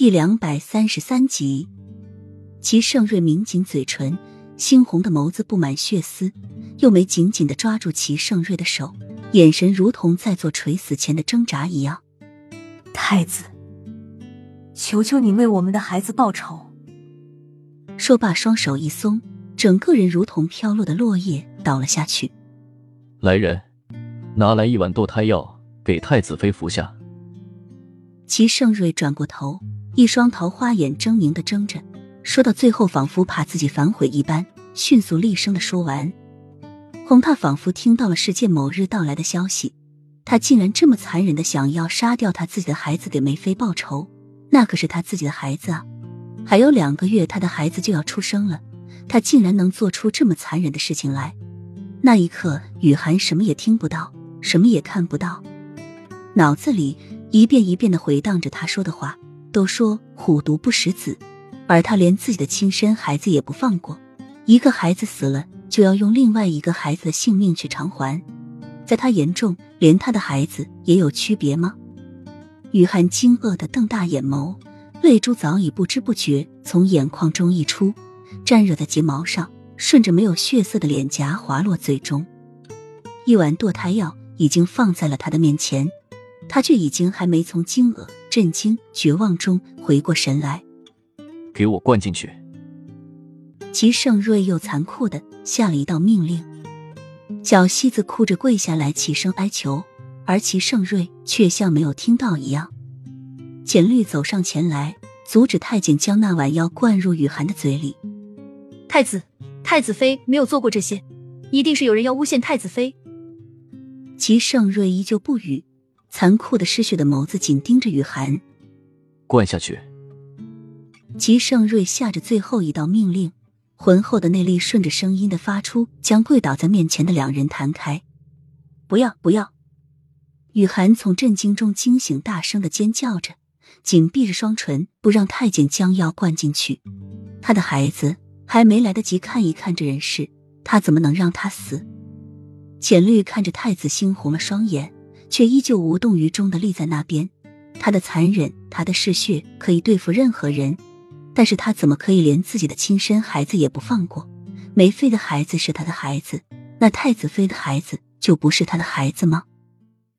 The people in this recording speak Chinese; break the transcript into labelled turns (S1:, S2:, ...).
S1: 第两百三十三集，齐盛瑞抿紧嘴唇，猩红的眸子布满血丝，又没紧紧的抓住齐盛瑞的手，眼神如同在做垂死前的挣扎一样。
S2: 太子，求求你为我们的孩子报仇！
S1: 说罢，双手一松，整个人如同飘落的落叶倒了下去。
S3: 来人，拿来一碗堕胎药，给太子妃服下。
S1: 齐盛瑞转过头。一双桃花眼狰狞的睁着，说到最后，仿佛怕自己反悔一般，迅速厉声的说完。红怕仿佛听到了世界某日到来的消息，他竟然这么残忍的想要杀掉他自己的孩子给梅妃报仇，那可是他自己的孩子啊！还有两个月，他的孩子就要出生了，他竟然能做出这么残忍的事情来。那一刻，雨涵什么也听不到，什么也看不到，脑子里一遍一遍的回荡着他说的话。都说虎毒不食子，而他连自己的亲生孩子也不放过。一个孩子死了，就要用另外一个孩子的性命去偿还。在他眼中，连他的孩子也有区别吗？雨涵惊愕的瞪大眼眸，泪珠早已不知不觉从眼眶中溢出，沾惹在睫毛上，顺着没有血色的脸颊滑落嘴中。一碗堕胎药已经放在了他的面前。他却已经还没从惊愕、震惊、绝望中回过神来，
S3: 给我灌进去！
S1: 齐盛瑞又残酷的下了一道命令。小西子哭着跪下来，起身哀求，而齐盛瑞却像没有听到一样。简律走上前来，阻止太监将那碗药灌入雨涵的嘴里。
S4: 太子、太子妃没有做过这些，一定是有人要诬陷太子妃。
S1: 齐盛瑞依旧不语。残酷的失血的眸子紧盯着雨涵，
S3: 灌下去。
S1: 齐盛瑞下着最后一道命令，浑厚的内力顺着声音的发出，将跪倒在面前的两人弹开。不要，不要！雨涵从震惊中惊醒，大声的尖叫着，紧闭着双唇，不让太监将药灌进去。他的孩子还没来得及看一看这人世，他怎么能让他死？浅绿看着太子，猩红了双眼。却依旧无动于衷的立在那边，他的残忍，他的嗜血，可以对付任何人，但是他怎么可以连自己的亲生孩子也不放过？梅妃的孩子是他的孩子，那太子妃的孩子就不是他的孩子吗？